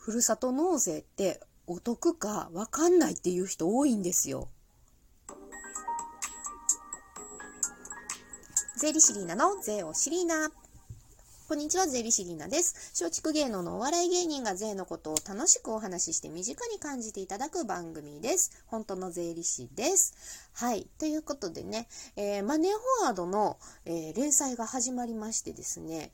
ふるさと納税ってお得かわかんないっていう人多いんですよ。税理士リーナの税をシリーナ。こんにちは、税理士リーナです。松竹芸能のお笑い芸人が税のことを楽しくお話しして身近に感じていただく番組です。本当の税理士です。はい。ということでね、えー、マネーフォワードの、えー、連載が始まりましてですね、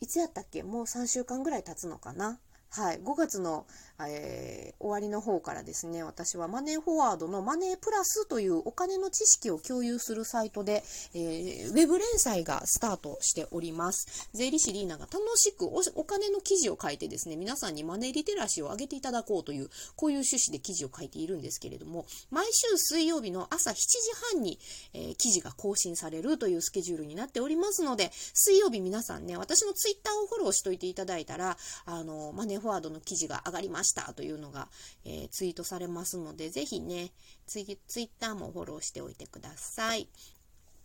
いつやったっけ？もう3週間ぐらい経つのかな？はい、5月の、えー、終わりの方からですね、私はマネーフォワードのマネープラスというお金の知識を共有するサイトで、えー、ウェブ連載がスタートしております。税理士リーナが楽しくお金の記事を書いてですね、皆さんにマネーリテラシーを上げていただこうという、こういう趣旨で記事を書いているんですけれども、毎週水曜日の朝7時半に、えー、記事が更新されるというスケジュールになっておりますので、水曜日皆さんね、私のツイッターをフォローしといていただいたら、あの、マネーフォワードの記事が上がりましたというのが、えー、ツイートされますので、ぜひねツイ、ツイッターもフォローしておいてください。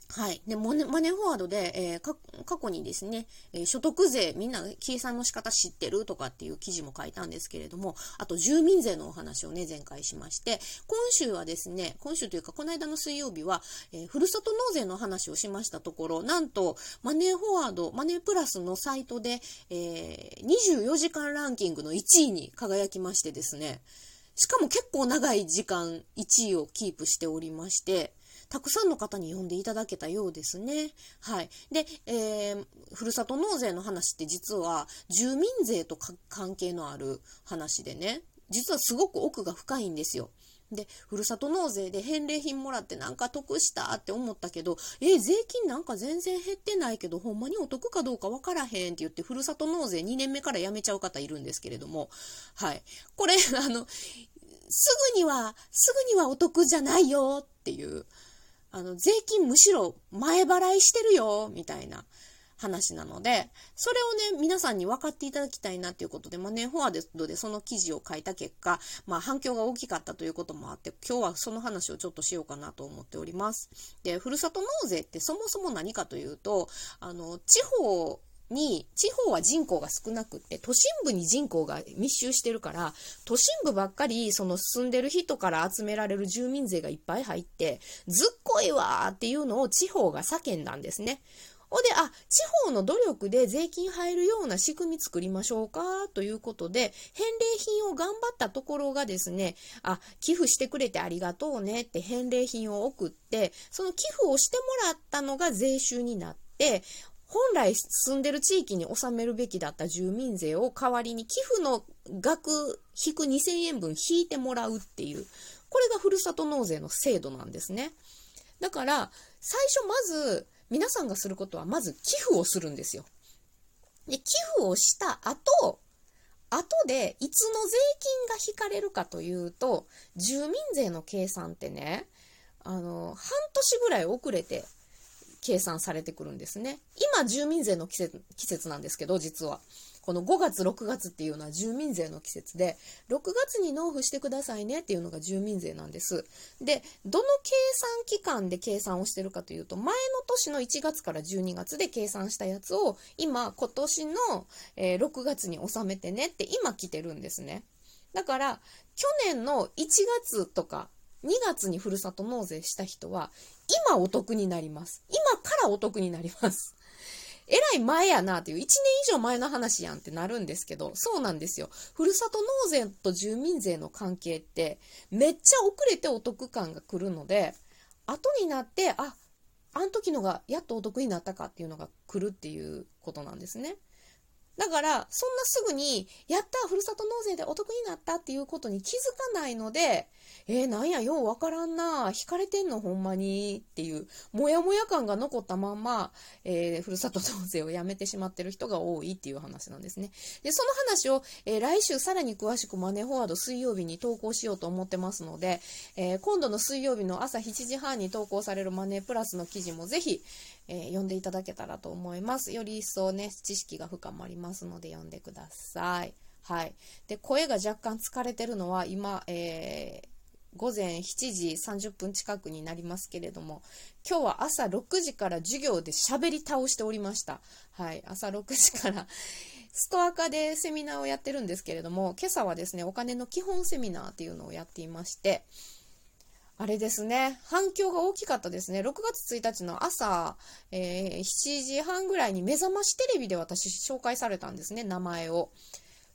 はい。で、マネマネフォワードで、えー、過去にですね、えー、所得税、みんな計算の仕方知ってるとかっていう記事も書いたんですけれども、あと住民税のお話をね、前回しまして、今週はですね、今週というか、この間の水曜日は、えー、ふるさと納税の話をしましたところ、なんと、マネーフォワード、マネープラスのサイトで、え24時間ランキングの1位に輝きましてですね、しかも結構長い時間1位をキープしておりまして、たくさんの方に呼んでいただけたようですね。はい。で、えー、ふるさと納税の話って実は住民税と関係のある話でね、実はすごく奥が深いんですよ。で、ふるさと納税で返礼品もらってなんか得したって思ったけど、え、税金なんか全然減ってないけど、ほんまにお得かどうかわからへんって言って、ふるさと納税2年目から辞めちゃう方いるんですけれども、はい。これ、あの、すぐには、すぐにはお得じゃないよっていう、あの、税金むしろ前払いしてるよ、みたいな話なので、それをね、皆さんに分かっていただきたいなっていうことで、マネーフォワードでその記事を書いた結果、まあ反響が大きかったということもあって、今日はその話をちょっとしようかなと思っております。で、ふるさと納税ってそもそも何かというと、あの、地方に、地方は人口が少なくって、都心部に人口が密集してるから、都心部ばっかり、その住んでる人から集められる住民税がいっぱい入って、ずっこいわーっていうのを地方が叫んだんですね。ほで、あ、地方の努力で税金入るような仕組み作りましょうかということで、返礼品を頑張ったところがですね、あ、寄付してくれてありがとうねって返礼品を送って、その寄付をしてもらったのが税収になって、本来住んでる地域に納めるべきだった住民税を代わりに寄付の額引く2000円分引いてもらうっていう、これがふるさと納税の制度なんですね。だから、最初まず、皆さんがすることは、まず寄付をするんですよ。で、寄付をした後、後で、いつの税金が引かれるかというと、住民税の計算ってね、あの、半年ぐらい遅れて計算されてくるんですね。今、住民税の季節季節なんですけど、実は。この5月、6月っていうのは住民税の季節で、6月に納付してくださいねっていうのが住民税なんです。で、どの計算期間で計算をしてるかというと、前の年の1月から12月で計算したやつを、今、今年の、え、6月に納めてねって今来てるんですね。だから、去年の1月とか2月にふるさと納税した人は、今お得になります。今からお得になります。えらい前やなっていう、1年以上前の話やんってなるんですけど、そうなんですよ。ふるさと納税と住民税の関係って、めっちゃ遅れてお得感が来るので、後になって、あ、あの時のがやっとお得になったかっていうのが来るっていうことなんですね。だから、そんなすぐに、やったふるさと納税でお得になったっていうことに気づかないので、えー、なんや、ようわからんな、引かれてんのほんまにっていう、もやもや感が残ったまんま、えー、ふるさと納税をやめてしまってる人が多いっていう話なんですね。で、その話を、えー、来週さらに詳しくマネーフォワード水曜日に投稿しようと思ってますので、え今度の水曜日の朝7時半に投稿されるマネープラスの記事もぜひ、え読んでいただけたらと思います。より一層ね、知識が深まり。ますので読んでください。はい。で、声が若干疲れてるのは今、えー、午前7時30分近くになりますけれども、今日は朝6時から授業で喋り倒しておりました。はい。朝6時からストア化でセミナーをやってるんですけれども、今朝はですね、お金の基本セミナーっていうのをやっていまして、あれですね、反響が大きかったですね。6月1日の朝、えー、7時半ぐらいに目覚ましテレビで私紹介されたんですね、名前を。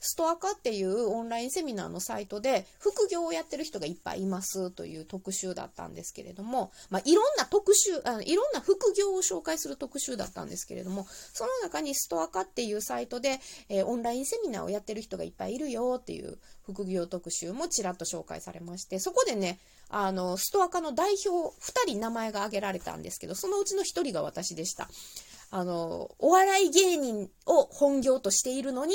ストアカっていうオンラインセミナーのサイトで副業をやってる人がいっぱいいますという特集だったんですけれども、まあ、いろんな特集あ、いろんな副業を紹介する特集だったんですけれども、その中にストアカっていうサイトで、えー、オンラインセミナーをやってる人がいっぱいいるよっていう副業特集もちらっと紹介されまして、そこでね、あの、ストアカの代表2人名前が挙げられたんですけど、そのうちの1人が私でした。あの、お笑い芸人を本業としているのに、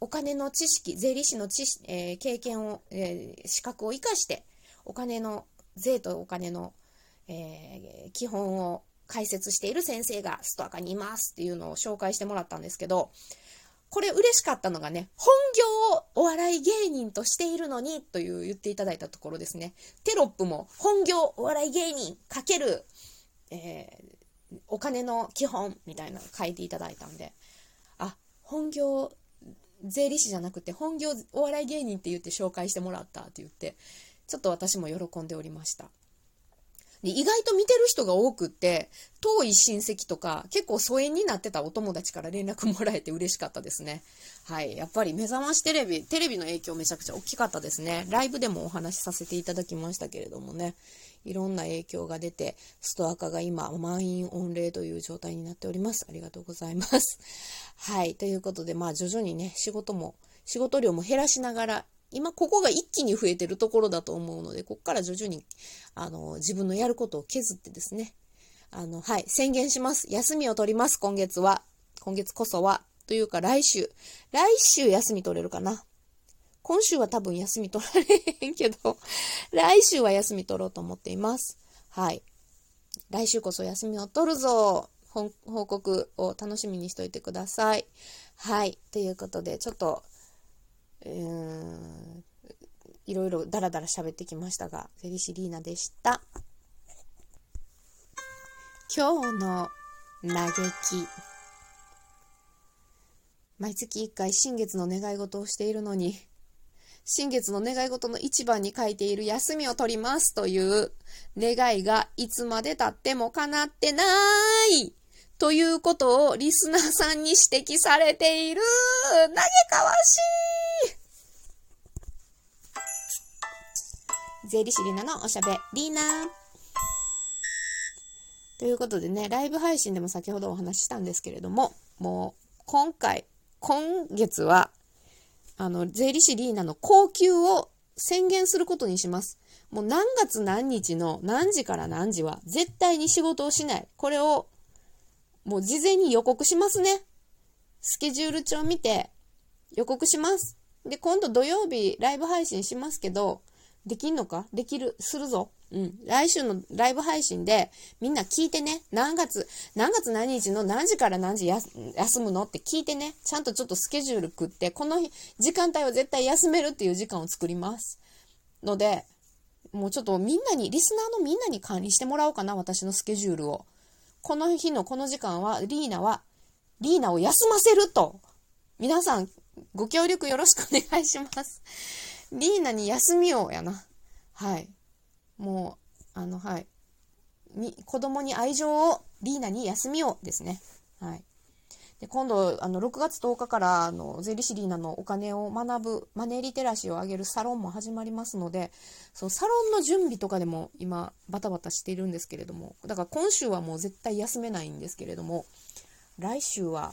お金の知識、税理士の知識えー、経験を、えー、資格を生かして、お金の、税とお金の、えー、基本を解説している先生がストアカにいますっていうのを紹介してもらったんですけど、これ嬉しかったのがね、本業をお笑い芸人としているのにという言っていただいたところですね。テロップも本業お笑い芸人かける、えー、お金の基本みたいなの書いていただいたんで、あ、本業税理士じゃなくて本業お笑い芸人って言って紹介してもらったって言って、ちょっと私も喜んでおりました。で意外と見てる人が多くって、遠い親戚とか、結構疎遠になってたお友達から連絡もらえて嬉しかったですね。はい。やっぱり目覚ましテレビ、テレビの影響めちゃくちゃ大きかったですね。ライブでもお話しさせていただきましたけれどもね。いろんな影響が出て、ストア化が今、満員御礼という状態になっております。ありがとうございます。はい。ということで、まあ、徐々にね、仕事も、仕事量も減らしながら、今、ここが一気に増えてるところだと思うので、ここから徐々に、あの、自分のやることを削ってですね、あの、はい、宣言します。休みを取ります、今月は。今月こそは。というか、来週。来週休み取れるかな。今週は多分休み取られへんけど、来週は休み取ろうと思っています。はい。来週こそ休みを取るぞ報告を楽しみにしといてください。はい。ということで、ちょっと、うーん、いろいろダラダラ喋ってきましたが、フェリシリーナでした。今日の嘆き。毎月1回新月の願い事をしているのに、新月の願い事の一番に書いている休みを取りますという願いがいつまで経っても叶ってない。ということをリスナーさんに指摘されている。嘆かわしい。税理士リナのおしゃべりーな。ということでね、ライブ配信でも先ほどお話ししたんですけれども、もう今回、今月はあの、税理士リーナの高級を宣言することにします。もう何月何日の何時から何時は絶対に仕事をしない。これをもう事前に予告しますね。スケジュール帳見て予告します。で、今度土曜日ライブ配信しますけど、できんのか？できる、するぞ。うん。来週のライブ配信でみんな聞いてね。何月、何月何日の何時から何時休むのって聞いてね。ちゃんとちょっとスケジュール食って、この日時間帯は絶対休めるっていう時間を作ります。ので、もうちょっとみんなに、リスナーのみんなに管理してもらおうかな、私のスケジュールを。この日のこの時間は、リーナは、リーナを休ませると。皆さん、ご協力よろしくお願いします。リーナに休みをやな。はい。もう、あの、はい。に、子供に愛情を、リーナに休みをですね。はい。で、今度、あの、6月10日から、あの、税理士リーナのお金を学ぶ、マネーリテラシーを上げるサロンも始まりますので、そう、サロンの準備とかでも今、バタバタしているんですけれども、だから今週はもう絶対休めないんですけれども、来週は、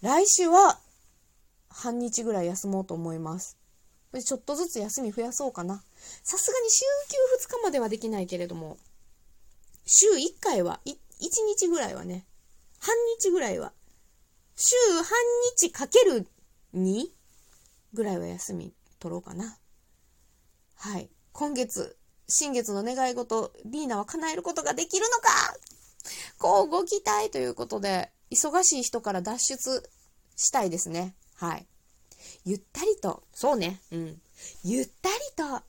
来週は、半日ぐらい休もうと思います。ちょっとずつ休み増やそうかな。さすがに週休2日まではできないけれども、週1回は、1日ぐらいはね、半日ぐらいは、週半日かける2ぐらいは休み取ろうかな。はい。今月、新月の願い事、リーナは叶えることができるのかこうご期待ということで、忙しい人から脱出したいですね。はい。ゆったりと、そうね、うん。ゆったりと過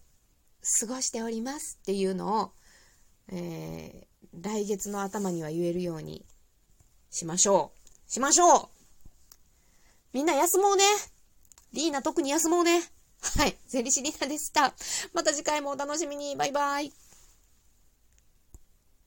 ごしておりますっていうのを、えー、来月の頭には言えるようにしましょう。しましょうみんな休もうね。リーナ特に休もうね。はい。ゼリシリーナでした。また次回もお楽しみに。バイバイ。